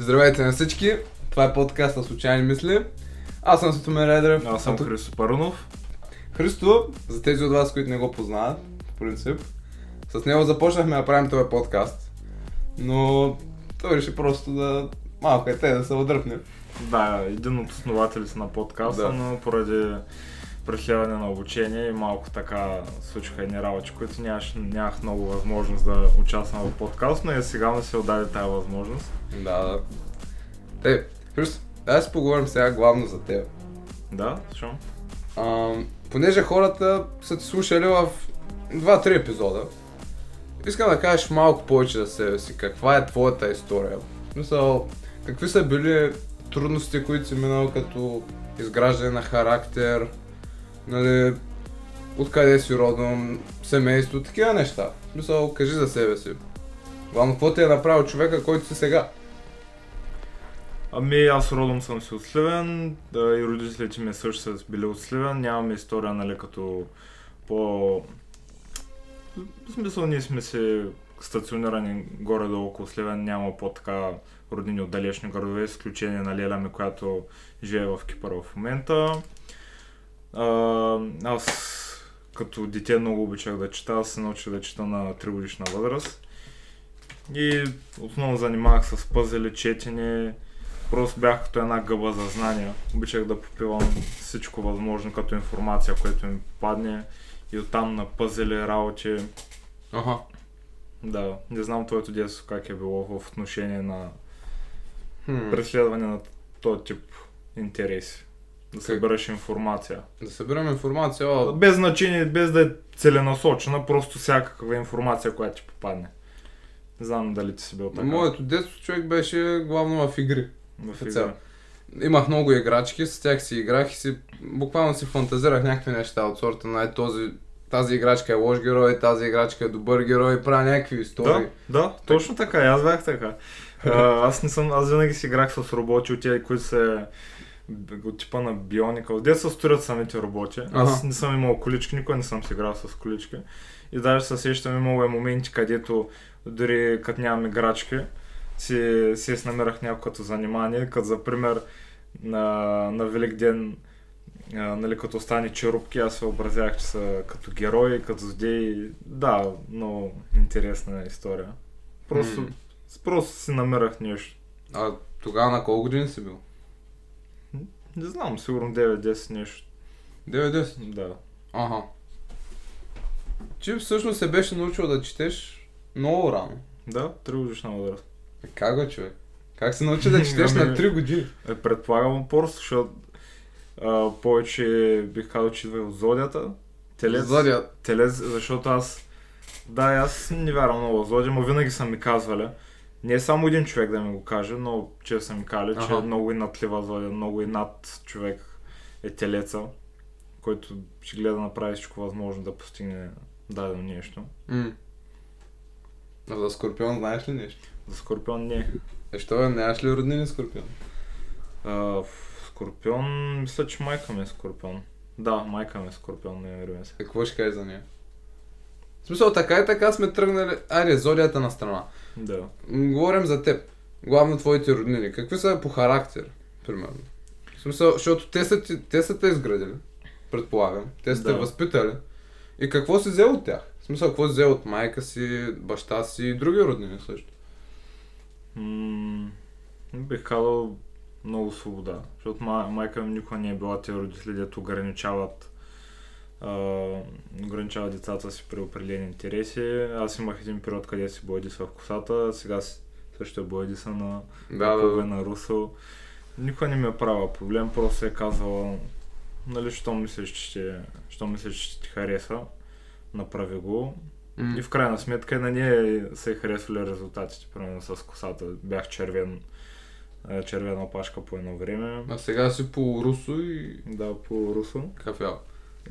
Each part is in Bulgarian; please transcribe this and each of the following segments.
Здравейте на всички! Това е подкаст на случайни мисли. Аз съм Светомир Редрев. Аз съм Христо Парунов. Христо, за тези от вас, които не го познават, в принцип, с него започнахме да правим този подкаст. Но той реши просто да малко е те да се отдръпне. Да, един от основателите на подкаста, Да. но поради преследване на обучение и малко така случиха едни работи, които нямаш, нямах много възможност да участвам в подкаст, но и сега ми се отдаде тази възможност. Да, да. Христо, да си поговорим сега главно за теб. Да, защо? Понеже хората са те слушали в 2-3 епизода, искам да кажеш малко повече за себе си. Каква е твоята история? В Смисъл, какви са били трудности, които си минал като изграждане на характер, нали, откъде си родом, семейство, такива неща. В Смисъл, кажи за себе си. Главно, какво ти е направил човека, който си сега? Ами аз родом съм си от Сливен, да, и родителите ми също са били от Сливен, нямаме история, нали, като по... В смисъл ние сме си стационирани горе-долу около Сливен, няма по-така роднини от далечни градове, изключение на Леля ми, която живее в Кипър в момента. А, аз като дете много обичах да чета, аз се научих да чета на 3 годишна възраст. И основно занимавах с пъзели, четене, Просто бях като една гъба за знания. Обичах да попивам всичко възможно като информация, което ми попадне. И оттам на пъзели работи. Аха. Да, не знам твоето детство как е било в отношение на Хм. преследване на този тип интереси. Да Как? събираш информация. Да събирам информация. О, Без значение, без да е целенасочена, просто всякаква информация, която ти попадне. Не знам дали ти си бил така. Моето детство човек беше главно в игри. в цяло. Имах много играчки, с тях си играх и си, буквално си фантазирах някакви неща от сорта на е, този, тази играчка е лош герой, тази играчка е добър герой, правя някакви истории. Да, да, точно така, аз бях така. А, аз не съм, аз винаги си играх с роботи от тия, които б- от типа на бионика. От се строят самите роботи. Аз Ага. не съм имал колички, никой не съм си играл с колички. И даже се сещам, имало е моменти, където дори като нямам играчки, си, си се намерах някакво занимание, като за пример на, на Велик ден а, нали, като стане черупки, аз се образях, че са като герои, като злодеи. Да, много интересна история. Просто, просто си намерах нещо. А тогава на колко години си бил? Не знам, сигурно 9-10 нещо. 9-10. Да. Ага. Че всъщност се беше научил да четеш много рано. Да, 3 годишна възраст. Е, Как го човек? Как се научи да четеш Ами- на 3 години? Е, предполагам просто, защото а, повече бих казал, че идва от зодията. Телец, Зодия. телец, защото аз да, аз не вярвам много в зодия, но винаги са ми казвали. Не е само един човек да ми го каже, но че са ми казали, че Аха. е много и надлива зодия, много и над човек е телеца, който ще гледа да направи всичко възможно да постигне дадено нещо. М. А за Скорпион знаеш ли нещо? За Скорпион не. Е, що бе, нямаш ли роднини Скорпион? А, Скорпион, мисля, че майка ми е Скорпион. Да, майка ми е Скорпион, не вервам се. Е, Какво ще кажеш за нея? В смисъл, така и така сме тръгнали... Айде, зодията на страна. Да. Говорим за теб. Главно твоите роднини. Какви са по характер, примерно? В смисъл, защото те са, ти- те са те изградили, предполагам. Те са те Да. възпитали. И какво си взел от тях? В смисъл, какво си взел от майка си, баща си и други роднини също? М- бих казал много свобода, защото ма, майка ми никога не е била тези родители, дето ограничават а, ограничават децата си при определени интереси. Аз имах един период, къде си боядиса в косата, сега също е боядиса на Да, да, да. на Русо. Никога не ми е правила проблем, просто е казвала, нали, що мислиш, че, ще- що мислиш, че ти хареса, направи го. М. И в крайна сметка на нея се харесвали резултатите, примерно с косата. Бях червен, червена опашка по едно време. А сега си по русо и Да, по русо. кафял.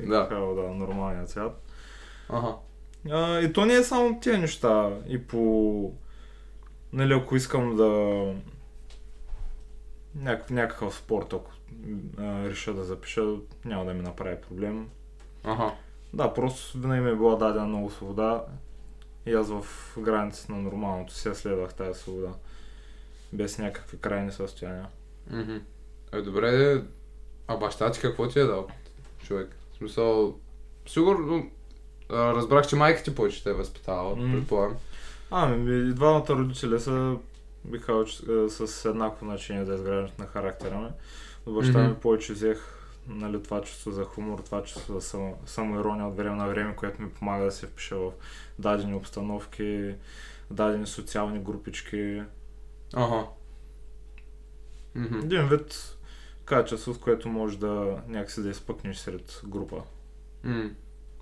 И Да. Така, да, нормалният цвят. Ага. А, и то не е само тези неща. И по... Нали, ако искам да... Някакъв, някакъв спорт, ако а, реша да запиша, няма да ми направи проблем. Ага. Да, просто винаги ми е била дадена много свобода и аз в границите на нормалното си следвах тази свобода. без някакви крайни състояния. Мгм. Е, добре, а баща ти какво ти е дал? Човек. Смисъл, сигурно а, разбрах, че майка ти повече те е възпитавала, М. предполагам. Ами, и двамата родители са бих казал, че, с еднакво значение за изграждането на характера ми. Но баща Мгм. ми повече взех нали, това чувство за хумор, това чувство за само, самоирония от време на време, което ми помага да се впиша в дадени обстановки, дадени социални групички. Ага. Мгм. Един вид качество, с което може да някакси да изпъкнеш сред група. М.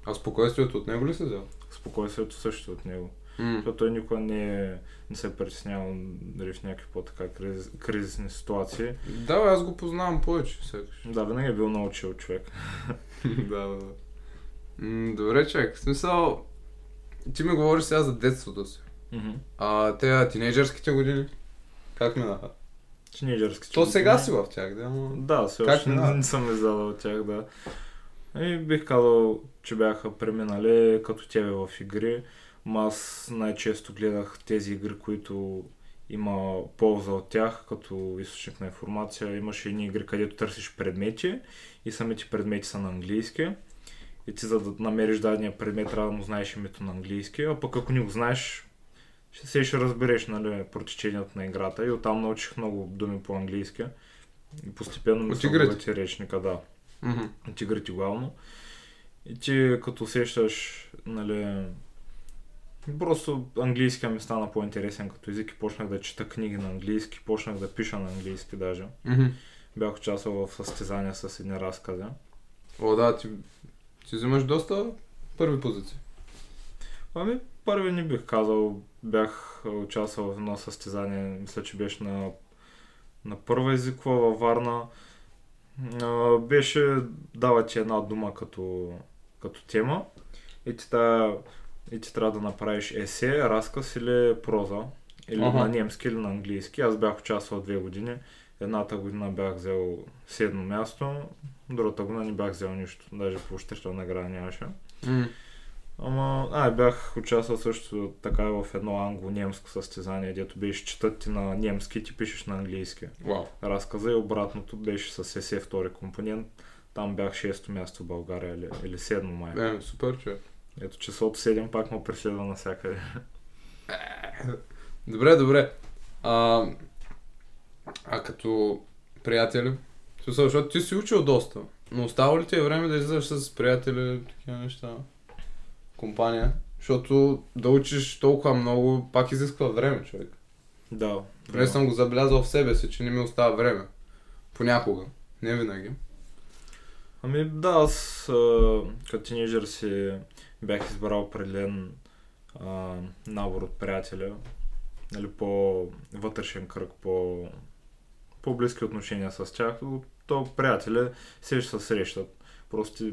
А спокойствието от него ли си взел? Спокойствието също от него. М. Защото той никога не, е, не се е притеснявал дали в някакви по-така криз, кризисни ситуации. Да, аз го познавам повече, сякаш. Да, винаги е бил научил човек. да, да, да. М, добре, човек. В смисъл, ти ми говориш сега за детството си. А те тинейджърските години, как минаха? Тинейджърски. То сега си в тях, да, ама... Да, все още не, не съм издадал от тях, да. И бих казал, че бяха преминали като тебе в игри. Ма аз най-често гледах тези игри, които има полза от тях, като източник на информация. Имаше едни игри, където търсиш предмети и самите предмети са на английски. И ти за да намериш дадения предмет, трябва да му знаеш името на английски, а пък ако не го знаеш, ще се ще разбереш нали, протечението на играта. И оттам научих много думи по английски. И постепенно ми се речника, да. Мгм. От игрите главно. И ти като усещаш, нали, просто английски ми стана по-интересен като език и почнах да чета книги на английски, почнах да пиша на английски даже. Мгм. Бях участвал в състезания с едни разкази. О, да, ти, ти взимаш доста първи позиции. Ами, първи не бих казал. Бях участвал в едно състезание, мисля, че беше на, на първа езикова във Варна. А, беше, дава ти една дума като, като тема и ти, та, и ти трябва да направиш есе, разказ или проза. Или Аха. на немски, или на английски. Аз бях участвал две години. Едната година бях взел седмо място, другата година не бях взел нищо. Даже поощрителна награда нямаше. М. Ама, а, бях участвал също така в едно англо-немско състезание, дето беше четат ти на немски ти пишеш на английски. Вау. Разказа и обратното беше с есе втори компонент. Там бях шесто място в България или, или седмо май. Е, супер, човек. Ето числото 7 пак ме преследва навсякъде. Добре, добре. А, а като приятели? Защото ти си учил доста. Но остава ли ти е време да излизаш с приятели, такива неща? Компания? Защото да учиш толкова много, пак изисква време, човек. Да. Поне съм го забелязал в себе си, че не ми остава време. Понякога. Не винаги. Ами да, аз като тинейджър си бях избрал определен а, набор от приятели, нали, по-вътрешен кръг, по, по-близки отношения с тях. То приятели се ще се срещат. Просто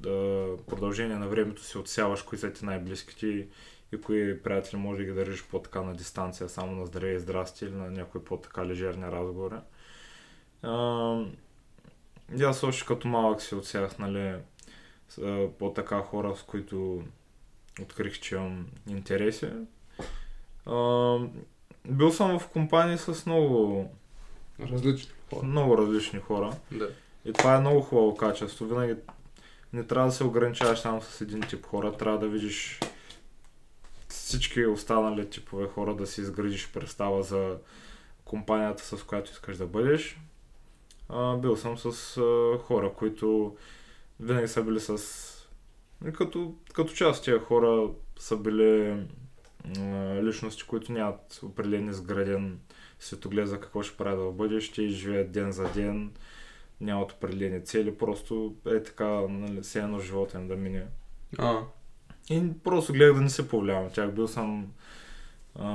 да, продължение на времето си отсяваш кои са ти най-близките и, и кои приятели може да ги държиш по-така на дистанция, само на здраве и здрасти или на някои по-така лежерни разговори. А, и аз още като малък си отсях, нали, по-така хора, с които открих, че имам интереси. А, бил съм в компании с много, Различни хора. много различни хора. Да. И това е много хубаво качество. Винаги не трябва да се ограничаваш само с един тип хора, трябва да видиш всички останали типове хора, да си изградиш представа за компанията, с която искаш да бъдеш. А, бил съм с а, хора, които винаги са били с... Като, като част тези хора са били а, личности, които нямат определен изграден светоглед за какво ще правят в бъдеще и живеят ден за ден, нямат определени цели, просто е така, нали, все едно живота им да мине. А, И просто гледах да не се повлиявам тях. Бил съм... А,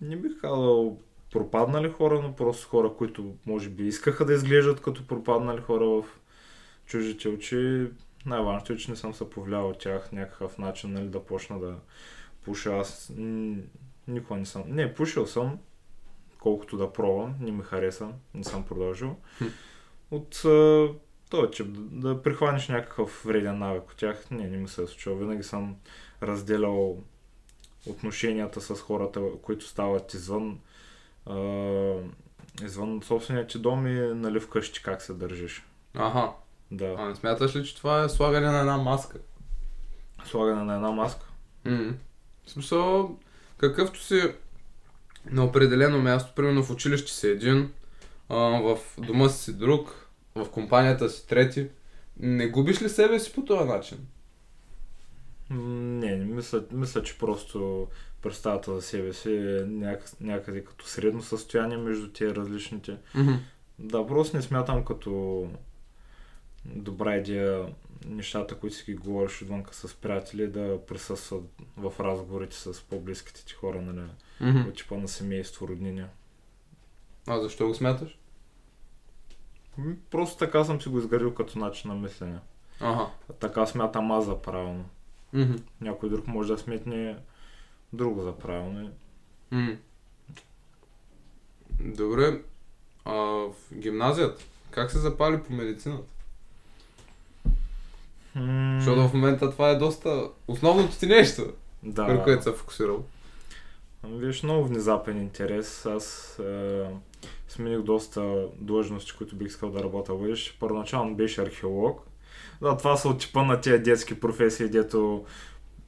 не бих казал пропаднали хора, но просто хора, които може би искаха да изглеждат като пропаднали хора в чужите очи. Най-важното е, че не съм се повлиял от тях някакъв начин, нали, да почна да пуша. Аз м, никога не съм... Не, пушил съм, колкото да пробвам, не ми хареса, не съм продължил. От този тип, да, да прихванеш някакъв вреден навик от тях, не, не ми се е случило. Винаги съм разделял отношенията с хората, които стават извън, а, извън собствения ти дом и нали вкъщи как се държиш. Аха. Да. А не смяташ ли, че това е слагане на една маска? Слагане на една маска. М. В смисъл, какъвто си на определено място, примерно в училище си един, а, в дома си друг, в компанията си трети, не губиш ли себе си по този начин? Не, мисля, мисля, че просто представата за себе си е няк, някъде като средно състояние между тия различните. Да, просто не смятам като добра идея нещата, които си ги говориш отвънка с приятели, да присъстват в разговорите с по-близките ти хора, нали? От типа на семейство, роднини. А защо го смяташ? М, Просто така съм си го изградил като начин на мислене. Ага. Така смятам аз за правилно. Мгм. Някой друг може да сметне друго за правилно. М. Добре. А в гимназията, как се запали по медицината? М, Защото в момента това е доста основното ти нещо, да. върху което се фокусирал. Ами, Виж, много внезапен интерес. Аз е, смених доста длъжности, които бих искал да работя в бъдеще. Първоначално беше археолог. Да, това са от типа на тези детски професии, дето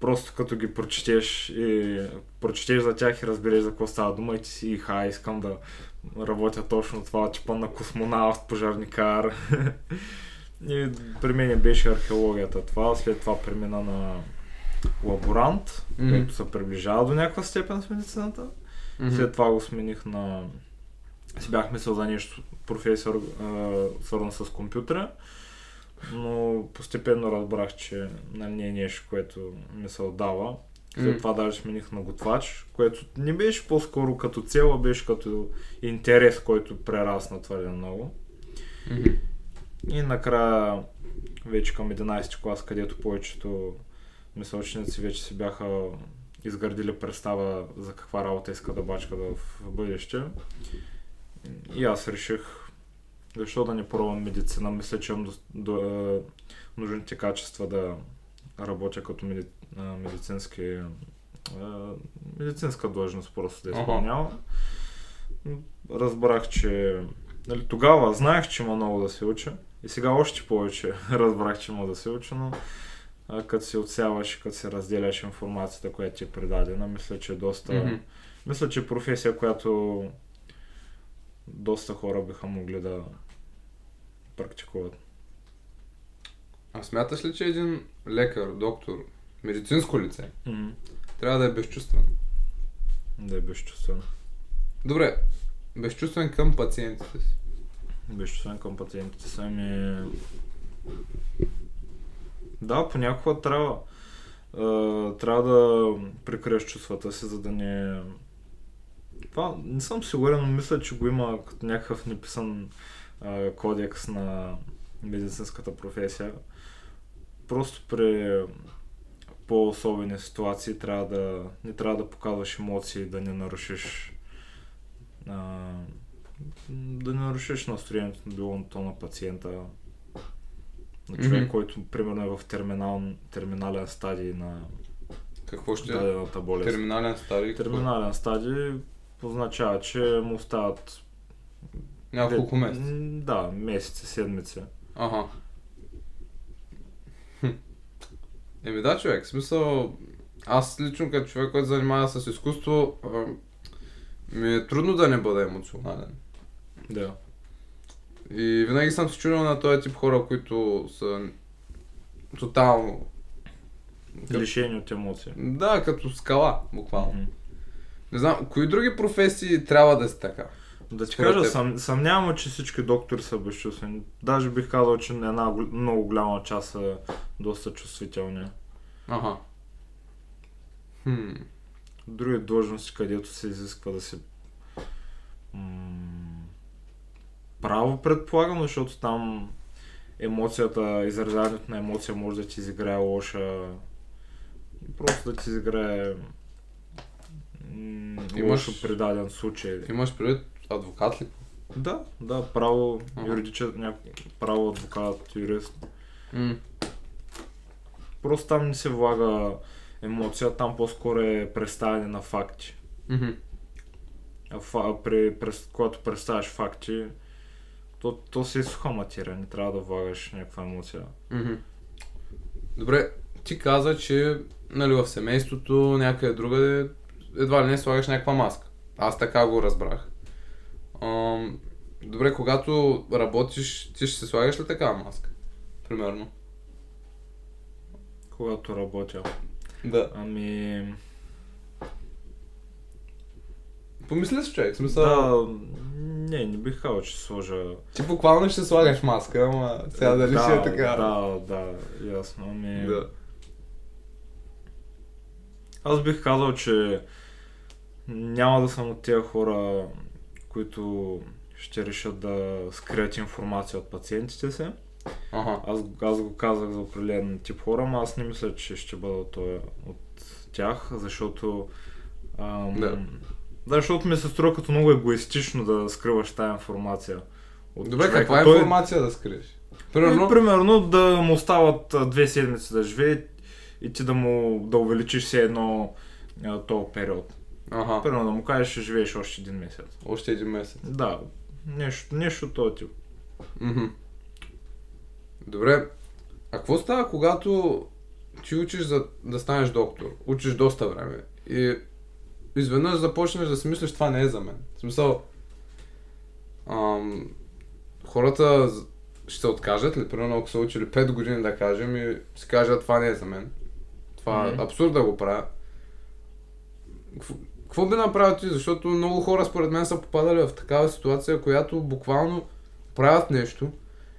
просто като ги прочетеш и прочетеш за тях и разбереш за какво става дума и ти си, ха, искам да работя точно това, типа на космонавт, пожарникар. и при мен беше археологията това, след това премина на лаборант, Мгм. което се приближава до някаква степен с медицината. Мгм. След това го смених на... Си бях мислил за нещо, професор, свързано с компютъра, но постепенно разбрах, че нали, не е нещо, което ми се отдава. След това даже смених на готвач, което не беше по-скоро като цел, а беше като интерес, който прерасна твърде много. Мгм. И накрая, вече към 11 клас, където повечето ми съученици вече си бяха изградили представа за каква работа искат да бачкат в бъдеще. И аз реших, защо да не пробвам медицина. Мисля, че имам до, до, нужните качества да работя като меди, медицински медицинска длъжност просто да изпълнявам. Разбрах, че нали, тогава знаех, че има много да се уча. И сега още повече разбрах, че има да се уча, но а, като се отсяваш, като се разделяш информацията, която ти е предадена, мисля, че е доста... Мгм. Мисля, че е професия, която доста хора биха могли да практикуват. А смяташ ли, че един лекар, доктор, медицинско лице, Mm. трябва да е безчувствен? Да е безчувствен. Добре, безчувствен към пациентите си. Безчувствен към пациентите са ми... Да, понякога трябва, а, трябва да прикриеш чувствата си, за да не... Това не съм сигурен, но мисля, че го има като някакъв неписан а, кодекс на медицинската професия. Просто при по-особени ситуации трябва да, не трябва да показваш емоции, да не нарушиш а, да не нарушиш настроението на било то на пациента, на човек, Мгм. който примерно е в терминал, терминален стадий на Какво ще е? дадената болест. Терминален какво? Терминален стадий означава, че му остават Няколко месеца. Да, месеци, седмици. Ага. Еми да, човек, в смисъл, аз лично като човек, който занимава с изкуство, ми е трудно да не бъда емоционален. Да. И винаги съм се чудил на този тип хора, които са тотално... Лишени от емоции. Да, като скала, буквално. Мгм. Не знам, кои други професии трябва да са така? Да ти кажа, теб. съм, съмнявам, че всички доктори са безчувствени. Даже бих казал, че една гол- много голяма част са доста чувствителни. Ага. Хм. Други длъжности, където се изисква да се м- право предполагам, защото там емоцията, изразяването на емоция може да ти изиграе лоша просто да ти изиграе м- Имаш- лошо предаден случай. Имаш предвид адвокат ли? Да, да, право, Ага. юридичен, няк... право адвокат, юрист. М. Просто там не се влага емоция, там по-скоро е представяне на факти. Мгм. А фа, при, през, когато представяш факти, то, то си е суха материя, не трябва да влагаш някаква емоция. Мгм. Добре, ти каза, че нали, в семейството, някъде другаде, едва ли не слагаш някаква маска. Аз така го разбрах. Ам, добре, когато работиш, ти ще се слагаш ли такава маска? Примерно. Когато работя. Да. Ами... Помисли си човек, смисъл. Да, не, не бих казал, че сложа... Ти буквално ще слагаш маска, ама сега дали ще е така. Да, да, ясно. Ами... да. Аз бих казал, че няма да съм от тези хора, които ще решат да скрият информация от пациентите си. Ага. Аз, аз го казах за определен тип хора, но аз не мисля, че ще бъда от, от тях, защото... Ам, Да. да, защото ми се струва като много егоистично да скриваш тази информация. От Добре, човека. каква Той- информация да скриеш? Примерно, Примерно, примерно да му остават две седмици да живее и ти да му да увеличиш все едно този период. ага, Примерно да му кажеш, ще живееш още един месец. още един месец. Да, нещо, нещо този тип. Мгм. Добре, а какво става, когато ти учиш за да станеш доктор? Учиш доста време и изведнъж започнеш да си мислиш, това не е за мен. В смисъл, ам, хората ще се откажат ли, примерно ако са учили 5 години да кажем и си кажат, това не е за мен. Това е Мгм. абсурд да го правя. Какво би направил ти? Защото много хора според мен са попадали в такава ситуация, която буквално правят нещо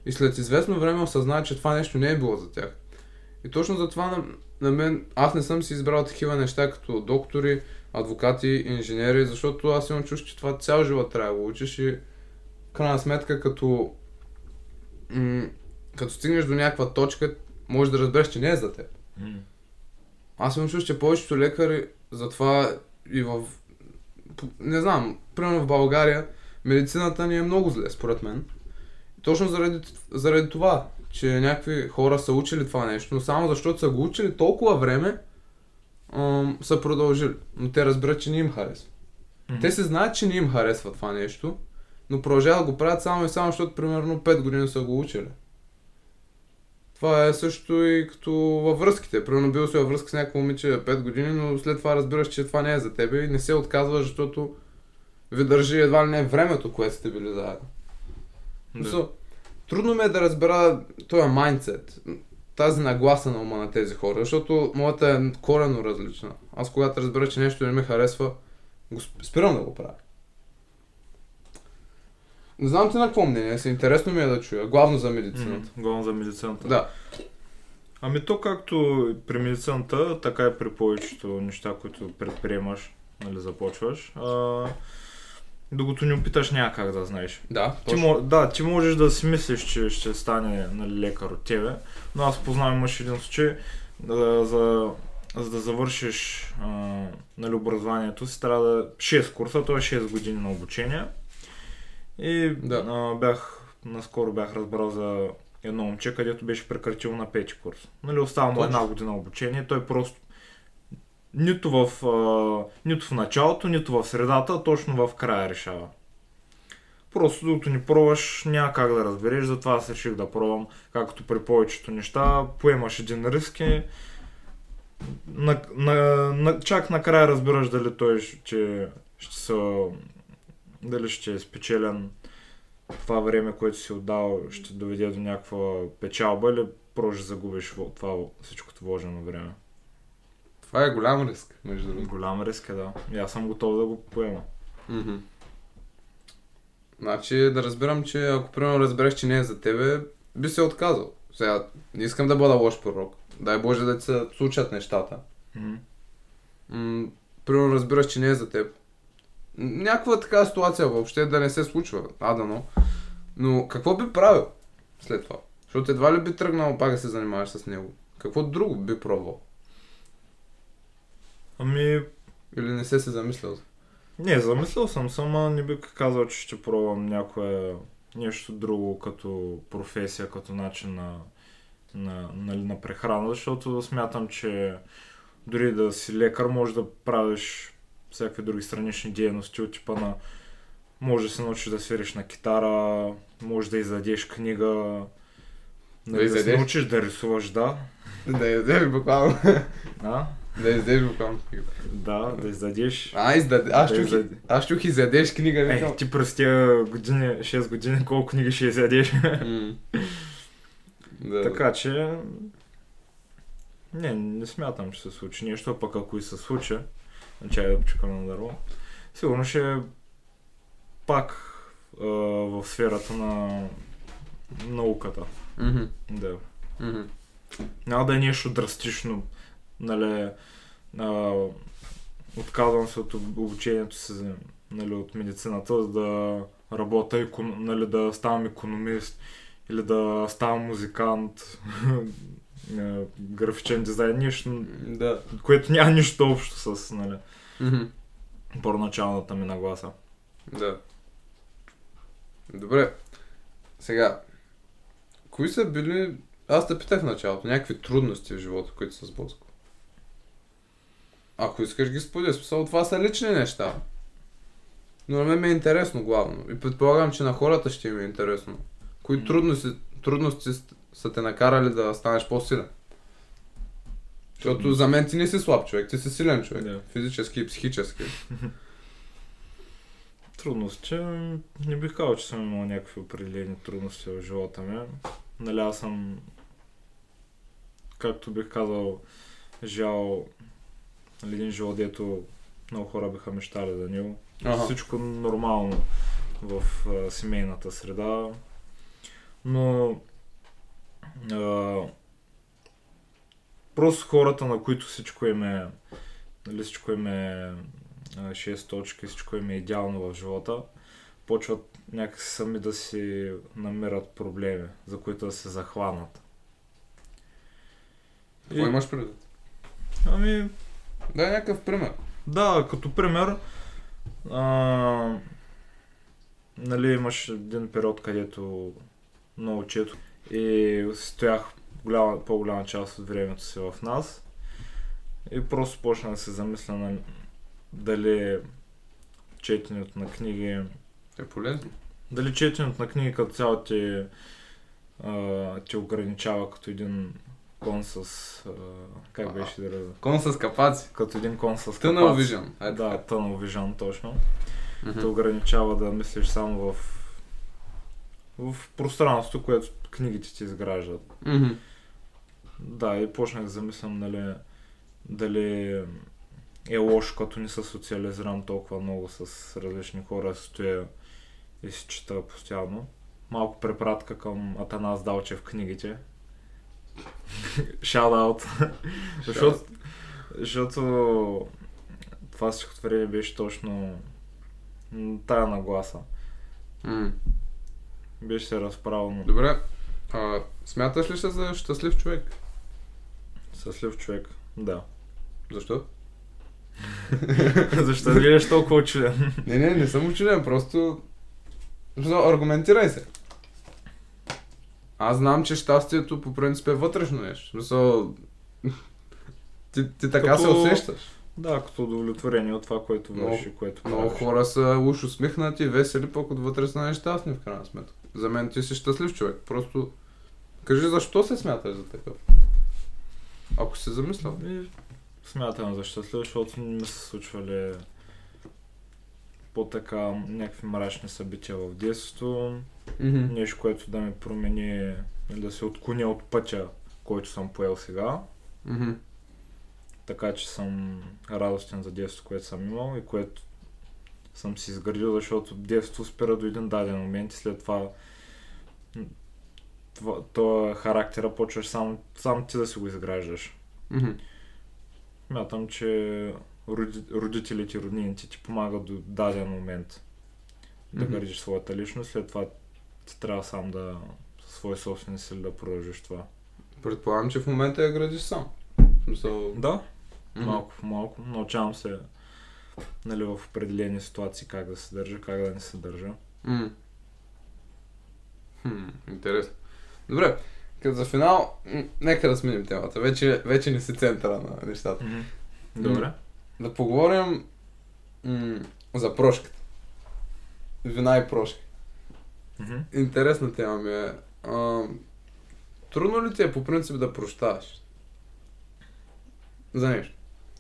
и след известно време осъзнават, че това нещо не е било за тях. И точно затова на, на мен, аз не съм си избрал такива неща като доктори, адвокати, инженери, защото аз имам чувство, че това цял живот трябва да го учиш и в крайна сметка като м- като стигнеш до някаква точка, можеш да разбереш, че не е за теб. Аз имам чувство, че повечето лекари затова и в... Не знам, примерно в България медицината ни е много зле, според мен. Точно заради, заради това, че някакви хора са учили това нещо, но само защото са го учили толкова време, ам, са продължили. Но те разбират, че не им харесва. Те се знаят, че не им харесва това нещо, но продължават да го правят само и само, защото примерно 5 години са го учили. Това е също и като във връзките. Примерно бил си във връзка с някакво момиче 5 години, но след това разбираш, че това не е за тебе и не се отказваш, защото ви държи едва ли не времето, което сте били заедно. Да. Да. Трудно ми е да разбера този майндсет, тази нагласа на ума на тези хора, защото моята е корено различна. Аз когато разбера, че нещо не ми харесва, го сп- спирам да го правя. Не знам ти на какво мнение си, интересно ми е да чуя, главно за медицината. Мгм, Главно за медицината. Да. Ами то както при медицината, така и при повечето неща, които предприемаш, нали, започваш. А, докато не опиташ няма как да знаеш. Да, Ти, мо- да, ти можеш да си мислиш, че ще стане нали, лекар от тебе, но аз познавам имаш един случай, да, за, за да завършиш а, нали, образованието си, трябва да 6 курса, т.е. 6 години на обучение. И Да. а, бях, наскоро бях разбрал за едно момче, където беше прекратил на пети курс. Нали, остава му една година обучение, той просто нито в, а, нито в началото, нито в средата, а точно в края решава. Просто докато ни пробваш, няма как да разбереш, затова аз реших да пробвам, както при повечето неща, поемаш един риск и на, на, на, чак накрая разбираш дали той ще, ще са, дали ще е спечелен това време, което си отдал, ще доведе до някаква печалба или просто загубиш това всичкото вложено време. Това е голям риск, между другото. Голям риск е, да. И аз съм готов да го поема. Мгм. Значи да разбирам, че ако примерно разбереш, че не е за тебе, би се отказал. Сега, не искам да бъда лош пророк. Дай Боже да ти се случат нещата. Мгм. М- примерно разбираш, че не е за теб. Някаква така ситуация въобще да не се случва, адано. Но какво би правил след това? Защото едва ли би тръгнал пак да се занимаваш с него. Какво друго би пробвал? Ами, Или не се се замислял? не, замислил съм, сама не бих казал, че ще пробвам някое нещо друго като професия, като начин на, на, на, на прехрана, защото смятам, че дори да си лекар, може да правиш всякакви други странични дейности от типа на може да се научиш да свириш на китара, може да издадеш книга, нали, да, да се научиш да рисуваш, да. Да издеш буквално. А? Да издеш буквално. Да, да издадеш. А, издаде. Аз Да чух, издаде. аз чух издадеш книга. Е, ти през тия години, 6 години, колко книги ще издадеш? М. Да. така че... Не, не смятам, че се случи нещо, пък ако и се случи, чай да почекам на дърво, сигурно ще е пак а, в сферата на науката. Мгм. Да. Мгм. Няма да е нещо драстично, нали, а, отказвам се от об- обучението си, нали, от медицината, за да работя, нали, да ставам економист или да ставам музикант, графичен дизайн, нещо, Да. което няма нищо общо с, нали, Мгм. първоначалната ми нагласа. Да. Добре. Сега, кои са били... Аз те питах в началото, някакви трудности в живота, които са сблъскал. Ако искаш ги споделя, смисъл, това са лични неща. Но на мен ми е интересно главно. И предполагам, че на хората ще им е интересно. Кои М. трудности, трудности са те накарали да станеш по-силен? Защото за мен ти не си слаб човек, ти си силен човек. Да. Физически и психически. Трудности, не бих казал, че съм имал някакви определени трудности в живота ми. Нали, аз съм, както бих казал, жал един живот, дето много хора биха мечтали за него. Ага. Всичко нормално в а, семейната среда, но а, просто хората, на които всичко им е, нали, всичко им е а, 6 точки, всичко им е идеално в живота, почват някакси сами да си намерят проблеми, за които да се захванат. Какво имаш предвид? Ами, Дай някакъв пример. Да, като пример, а, нали, имаш един период, където много чето и стоях голяма, по-голяма част от времето си в нас и просто почна да се замисля на дали четенето на книги, Е полезно. дали четенето на книги като цяло ти, а, ти ограничава като един кон с, а, как А, беше да Кон с капаци. като един кон с Tunnel капаци. Vision. Е, Да, така. Tunnel Vision, точно. Мгм. Те ограничава да мислиш само в в пространството, което книгите ти изграждат. Мгм. Да, и почнах да замислям, нали, дали е лошо, като не се социализирам толкова много с различни хора, стоя и си чета постоянно. Малко препратка към Атанас Далчев в книгите. Shout out. защото, защото това стихотворение беше точно тая нагласа. М. Беше се разправено. Добре. А, смяташ ли се за щастлив човек? Съслив човек. Да. Защо? Защо гледаш толкова очуден? Не, не, не съм учуден, просто... Аргументирай се. Аз знам, че щастието по принцип е вътрешно нещо. В Смисъл... Ти, ти така Като- се усещаш. Да, като удовлетворение от това, което Много- върши, което Много правиш. хора са уж усмихнати, весели, пък отвътре са нещастни в крайна сметка. За мен ти си щастлив човек. Просто кажи защо се смяташ за такъв. Ако си замислял. И смятам за щастлив, защото не ми се случвали по-така някакви мрачни събития в детството. Мгм. Нещо, което да ме промени, или да се отклоня от пътя, който съм поел сега. Мгм. Така че съм радостен за детството, което съм имал и което съм си изградил, защото детството спира до един даден момент и след това това, това характера почваш сам, сам ти да си го изграждаш. Мгм. Мятам, че родителите и роднините ти помагат до даден момент да Мгм. градиш своята личност, след това ти трябва сам да със свои собствени сили да продължиш това. Предполагам, че в момента я градиш сам. Смисъл... Да, Мгм. малко по малко. Научавам се нали, в определени ситуации как да се държа, как да не се държа. М. Хм, интересно. Добре, Като за финал, нека да сменим темата. Вече, вече не си центъра на нещата. Мгм. Добре. Да поговорим м- за прошката. Вина и прошки. Мгм. Интересна тема ми е. А, трудно ли ти е по принцип да прощаваш? За нещо.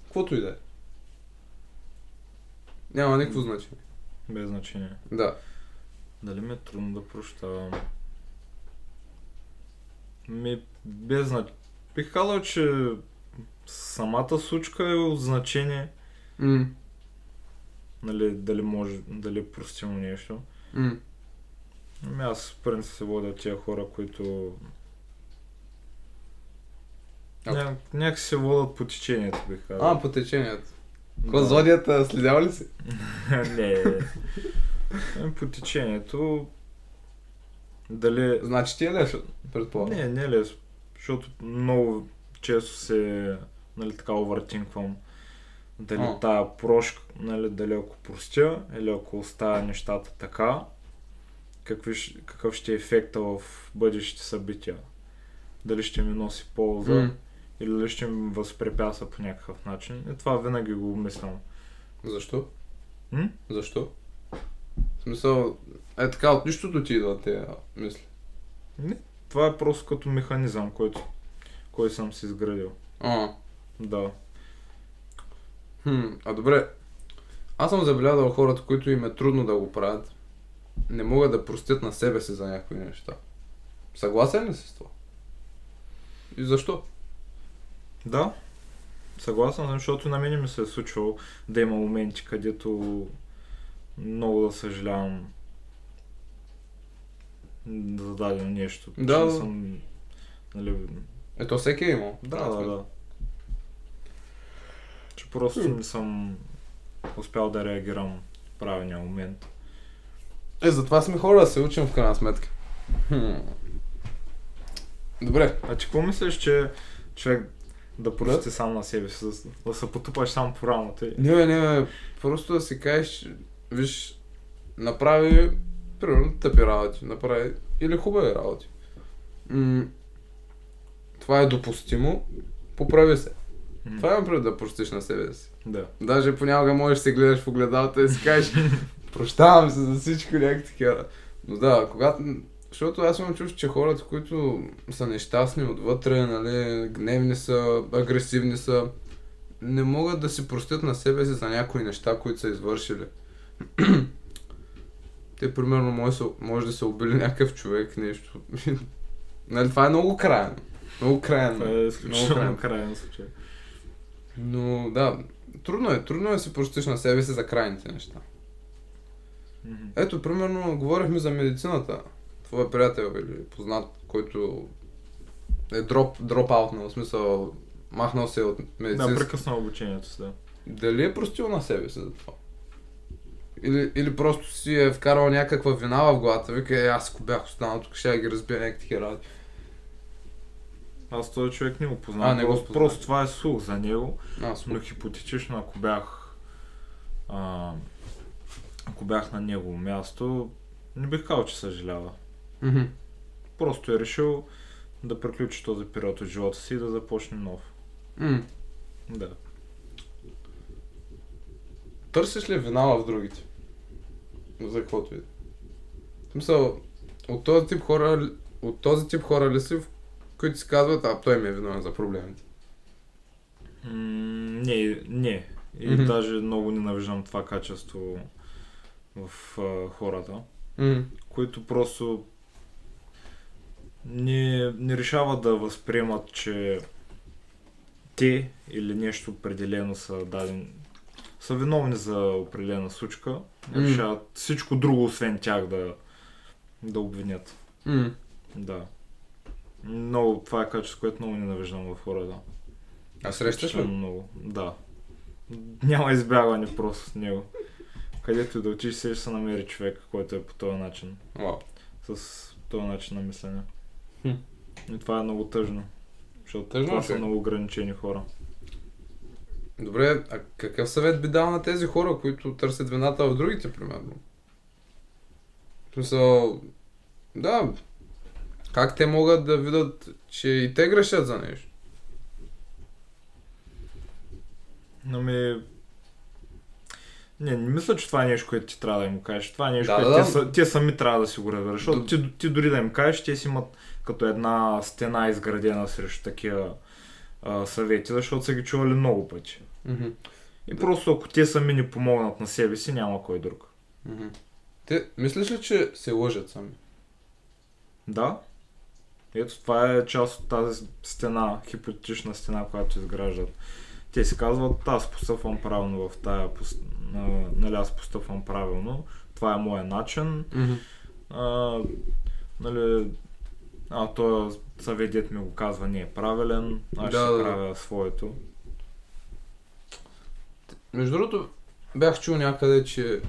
Каквото и да е. Няма никакво значение. Без значение. Да. Дали ми е трудно да прощавам? Ми, без значение. Бих казал, че самата случка е от значение. М- Нали, дали може, дали е простимо нещо. Ами аз в принцип се водя от тия хора, които А. Ня, някак се водят по течението, бих казал. А, по течението. Какво Да. зодията следява ли си? не. Ами, по течението. Дали... Значи ти е лесно, предполагам. Не, не е лесно. Защото много често се нали, така овъртинквам дали А. тая прошка, нали, дали ако простя или ако оставя нещата така, какви, какъв ще е ефекта в бъдещите събития. Дали ще ми носи полза М. или дали ще ми възпрепятства по някакъв начин. И това винаги го обмислям. Защо? М? Защо? В смисъл, е така, от нищото ти идват тези мисли. Не, това е просто като механизъм, който, който съм си изградил. А, Да. хм, а добре. Аз съм забелязал хората, които им е трудно да го правят, не могат да простят на себе си за някои неща. Съгласен ли си с това? И защо? Да, съгласен съм, защото на мен ми се е случвало да има моменти, където много да съжалявам за дадено нещо. да. съм, нали, Ето всеки е имал. да, да, да. Че просто не съм успял да реагирам в правилния момент. Е, затова сме хора да се учим в крайна сметка. Хм. Добре. А ти какво мислиш, че човек да прости сам на себе си, да, да се потупаш сам по рамото. Не, не, бе, просто да си кажеш, виж, направи, примерно, тъпи работи, направи, или хубави работи. М- това е допустимо, поправи се. М, Това имам предвид да простиш на себе си. Да. Даже понякога можеш да се гледаш в огледалата и си кажеш, прощавам се за всичко, някакви такива. Но да, когато... Защото аз имам чувство, че хората, които са нещастни отвътре, нали, гневни са, агресивни са, не могат да си простят на себе си за някои неща, които са извършили. Те, примерно, може, може да са убили някакъв човек, нещо. нали, това е много крайно. Много крайно. Това е Много изключително крайно. крайен случай. Но да, трудно е. Трудно е да си простиш на себе си за крайните неща. Мгм. Ето, примерно, говорихме за медицината. Твой приятел или познат, който е дроп, дроп аутнал, в смисъл махнал се от Да, медицинска. прекъсна обучението си, да. Дали е простил на себе си за това? Или, или просто си е вкарал някаква вина в главата, вика, е, аз ако бях останал тук, ще ги разбия някакви работи. Аз този човек не го познавам. А, не го познавам. просто това е слух за него. Аз, Но хипотетично, ако бях а, ако бях на негово място, не бих казал, че съжалява. Мгм. Просто е решил да приключи този период от живота си и да започне нов. М. Да. Търсиш ли вина в другите? За каквото и смисъл, от този тип хора, от този тип хора ли си, в които си казват, а той ми е виновен за проблемите. М, не, не. И Мгм. даже много ненавиждам това качество в а, хората, М. които просто не, не решават да възприемат, че те или нещо определено са дадени, са виновни за определена случка, М. решават всичко друго, освен тях да, да обвинят. М. Да. Много, това е качество, което много ненавиждам в хората. А срещаш ли? Много. Да. Няма избягване просто с него. Където и да отиш, се ще се намери човек, който е по този начин. Вау. С този начин на мислене. Хм. И това е много тъжно. Защото Тъжно това е, са човек. много ограничени хора. Добре, а какъв съвет би дал на тези хора, които търсят вината в другите, примерно? В смисъл, да, Как те могат да видят, че и те грешат за нещо? Ами... Не, не мисля, че това е нещо, което ти трябва да им кажеш. Това е нещо, Да, което да, те, да. са- те сами трябва да си го разберат. Защото ти, ти дори да им кажеш, те си имат като една стена изградена срещу такива а, съвети, защото са ги чували много пъти. Мгм. И Да. просто ако те сами не помогнат на себе си, няма кой друг. Мгм. Те, мислиш ли, че се лъжат сами? Да. Ето това е част от тази стена, хипотетична стена, която изграждат. Те си казват, аз постъпвам правилно в тая, нали аз постъпвам правилно, това е моя начин, Мгм. а, нали, а той съветът ми го казва не е правилен, аз Да, ще да, да. правя своето. Между другото, бях чул някъде, че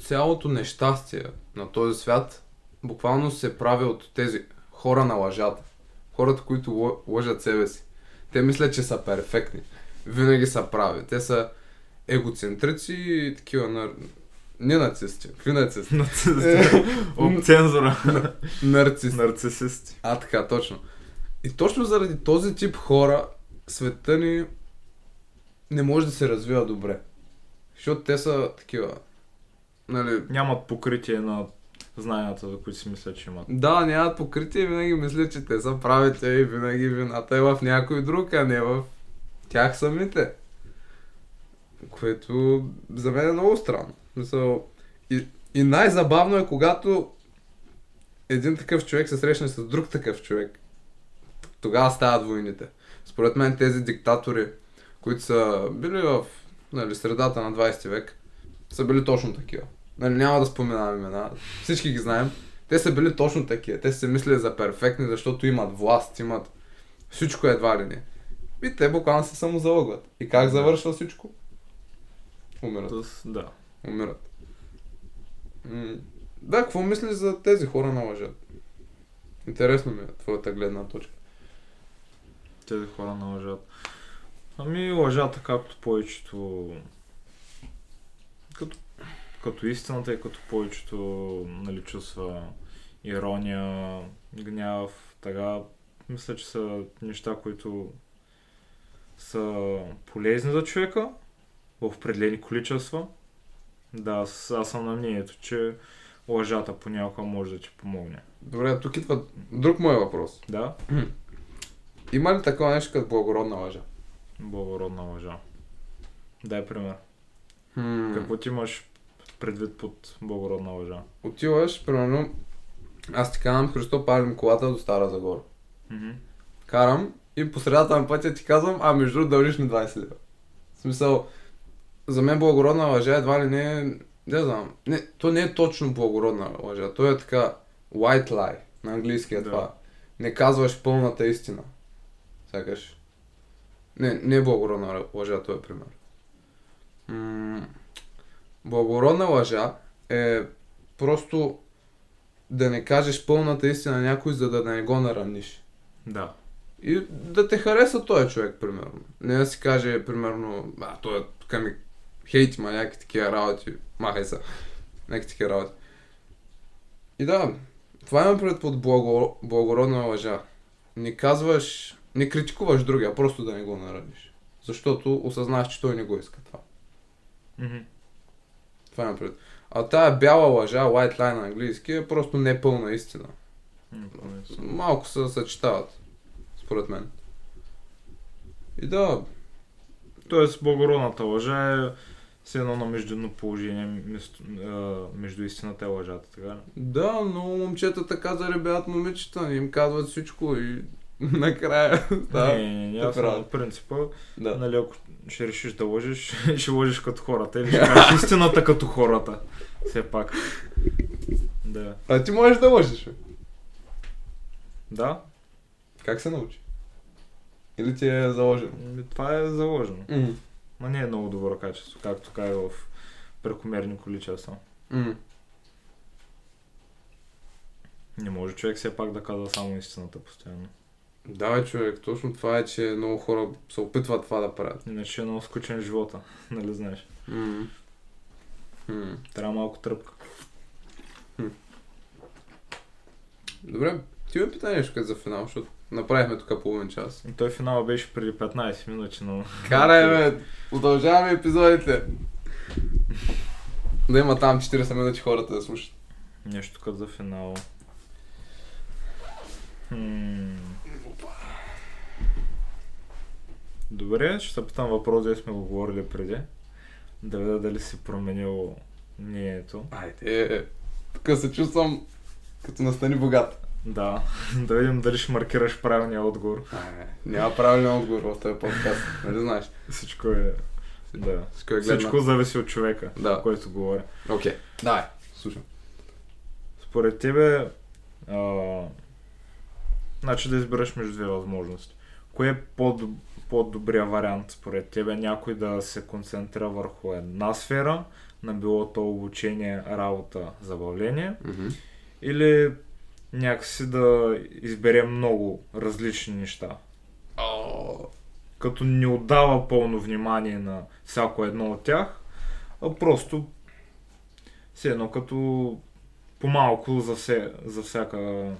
цялото нещастие на този свят буквално се прави от тези хора на лъжата. Хората, които лъ- лъжат себе си. Те мислят, че са перфектни. Винаги са прави. Те са егоцентрици и такива нар... Не нацисти. Какви нацисти? От цензура. Нарцисти. Нарцисисти. А, така, точно. И точно заради този тип хора, света ни не може да се развива добре. Защото те са такива. Нали, Нямат покритие на знанията, за които си мисля, че имат. да, нямат покритие винаги мислят, че те са правите и винаги вината е в някой друг, а не в тях самите. Което за мен е много странно. И, и най-забавно е, когато един такъв човек се срещне с друг такъв човек. Тогава стават войните. Според мен тези диктатори, които са били в нали, средата на 20 век, са били точно такива. Нали, няма да споменавам имена. Всички ги знаем. Те са били точно такива. Те са се мислили за перфектни, защото имат власт, имат всичко едва ли не. И те буквално се самозалъгват. И как завършва всичко? Умират. Тъс, да. Умират. М, Да, какво мислиш за тези хора на лъжат? Интересно ми е твоята гледна точка. Тези хора на лъжат. Ами лъжата, както повечето... Като, истината и като повечето нали, чувства ирония, гняв, така, мисля, че са неща, които са полезни за човека в определени количества. Да, аз съм на мнението, че лъжата понякога може да ти помогне. Добре, тук идва друг мой въпрос. Да, Има ли такова нещо като благородна лъжа? благородна лъжа. Дай пример. Хм. Какво ти имаш предвид под благородна лъжа? Отиваш, примерно, аз ти казвам, Христо, палим колата до Стара Загора. Мгм. Карам и по средата на пътя ти казвам, а между другото дължиш ми 20 лева. В смисъл, за мен благородна лъжа едва ли не е, не знам, не, то не е точно благородна лъжа, то е така white lie, на английски е Да. това. Не казваш пълната истина. Сякаш. Не, не е благородна лъжа, то е пример. М- благородна лъжа е просто да не кажеш пълната истина на някой, за да не го нараниш. Да. И да те хареса този човек, примерно. Не да си каже, примерно, а, той е тук ми хейти, ма някакви такива работи. Махай са. Някакви такива работи. И да, това има пред под благо, благородна лъжа. Не казваш, не критикуваш другия, просто да не го нараниш. Защото осъзнаваш, че той не го иска това. Мгм. Това има пред. А тая бяла лъжа, white lie на английски, е просто непълна истина. Са. Малко се съчетават, според мен. И да, Тоест, благородната лъжа е все едно на междинно положение между, между истината и лъжата, така ли? Да, но момчетата казали бяат момичета, им казват всичко и накрая. да. Не, не, не, аз съм принципа, да. нали, ако ще решиш да лъжиш, ще лъжиш като хората или ще кажеш истината като хората. Все пак. Да. А ти можеш да лъжеш. бе. Да, Как се научи? Или ти е заложено? Това е заложено. Мгм. Но не е много добро качество, както казах в прекомерни количества. Мгм. Не може човек все пак да казва само истината постоянно. Да, човек, точно това е, че много хора се опитват това да правят. Иначе е много скучен живота, нали знаеш. Мгм. Мгм. Трябва малко тръпка. Добре, Ти ме пита нещо за финал, защото направихме тук половин час. И той финал беше преди 15 минути, но... Карай, бе! Удължаваме епизодите! Да има там 40 минути хората да слушат. Нещо като за финал. Хм. Добре, ще се питам въпрос, да сме го говорили преди. Да видя дали си променил мнението. Айде, тук се чувствам като настани богат. Да, да видим дали ще маркираш правилния отговор. Ай, няма правилен отговор в този подкаст, нали знаеш? Всичко е... Да. Всичко е гледна. Всичко зависи от човека, Да. който говори. Окей, okay. давай, слушам. Според тебе, а, значи да избереш между две възможности. Кое е по- по-добрия вариант според тебе? Някой да се концентрира върху една сфера, на било то обучение, работа, забавление, Mm-hmm. или някакси да избере много различни неща. Oh. Като не отдава пълно внимание на всяко едно от тях, а просто все едно като по-малко за, все, за всяка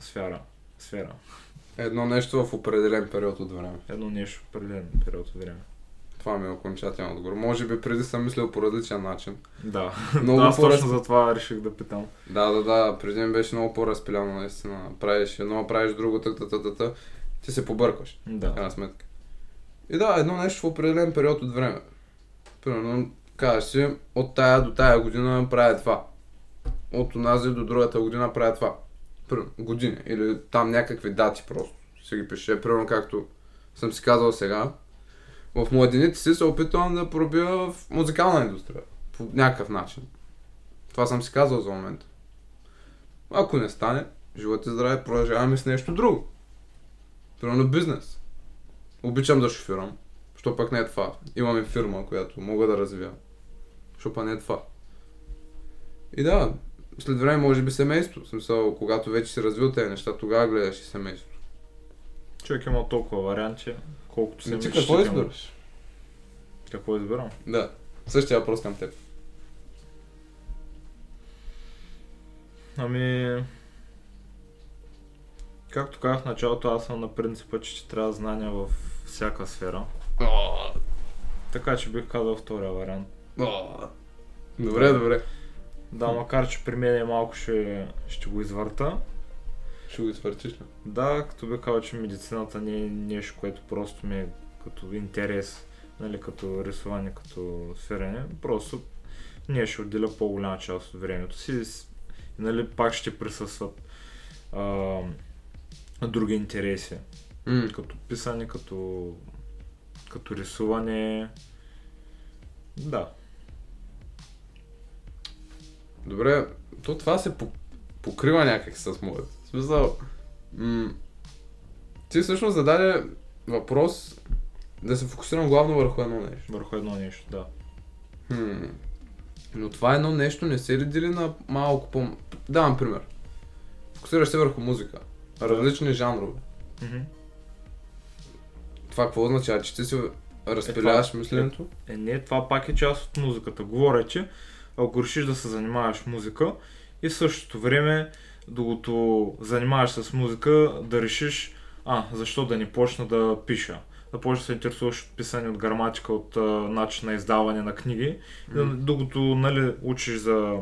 сфера. сфера. Едно нещо в определен период от време. Едно нещо в определен период от време. Това ми е окончателен отговор. Може би преди съм мислил по различен начин. Да, Много аз по-раз- точно за това реших да питам. Да, да, да, преди ми беше много по-разпиляно, наистина. Правиш едно, правиш друго, та, та, та, та. Ти се побъркваш, Да. крайна сметка. И да, едно нещо в определен период от време. Примерно, кажеш си, от тая до тая година правя това. От онази до другата година правя това. Години. Или там някакви дати просто. Си ги пише. Примерно, както съм си казал сега. В младените си се опитвам да пробия в музикална индустрия. По някакъв начин. Това съм си казал за момента. Ако не стане, живот и здраве, продължаваме с нещо друго. Примерно бизнес. Обичам да шофирам. Що пък не е това? Имаме фирма, която мога да развия. Що пък не е това? И да, след време може би семейство. В смисъл, когато вече си развил тези неща, тогава гледаш и семейство. Човек има толкова варианти, колкото се Не ти мисли, какво избираш? Какво избирам? Да. Същия въпрос към теб. Ами... Както казах в началото, аз съм на принципа, че ще трябва знания в всяка сфера. Така че бих казал втория вариант. Добре, добре. Да, макар че при мен е малко ще, ще го извърта. Ще го извъртиш ли? Да, като бих казал, че медицината не е нещо, което просто ми е като интерес, нали, като рисуване, като сферене. Просто ние ще отделя по-голяма част от времето си нали, пак ще присъстват а, други интереси, М. като писане, като, като рисуване. Да, Добре, то това се по- покрива някак с моят. В смисъл, м- ти всъщност зададе въпрос да се фокусирам главно върху едно нещо. върху едно нещо, да. Хм. Но това едно нещо не се ли дели на малко по... Давам пример. Фокусираш се върху музика. Различни жанрове. Мгм. Това какво означава? Че ти си разпиляваш мисленето? Е, не, това пак е част от музиката. Говоря, че ако решиш да се занимаваш музика и в същото време, докато занимаваш с музика, да решиш, а, защо да не почна да пиша. Да почнеш да се интересуваш от писане, от граматика, от а, начин на издаване на книги. М. Докато нали, учиш за,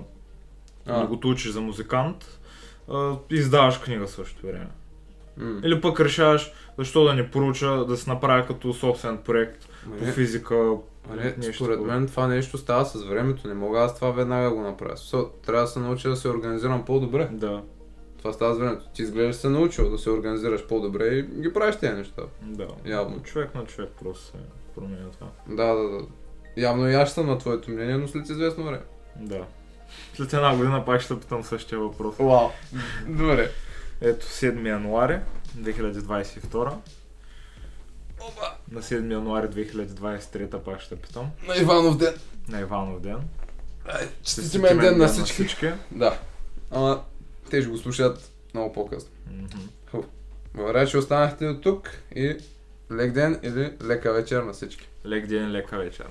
А. докато учиш за музикант, а, издаваш книга в същото време. М. Или пък решаваш, защо да не поруча да се направя като собствен проект по не, физика, не, нещо според мен това нещо става с времето. Не мога аз това веднага го направя. So, трябва да се науча да се организирам по-добре. Да, Това става с времето. Ти изглеждаш се научил да се организираш по-добре и ги правиш тези неща. да. Явно. Човек на човек просто се променя това. Да, да, да. Явно и аз съм на твоето мнение, но след известно време. Да. След една година пак ще питам същия въпрос. Вау. Добре. Ето 7 януари 2022. Опа. На 7 януари 2023 пак ще питам. На Иванов ден. На Иванов ден. Ай, Честит Честитимен ден на всички. всички. Да. Ама те ще го слушат много по-късно. Мгм. Благодаря, че останахте до тук и лек ден или лека вечер на всички. Лек ден, лека вечера.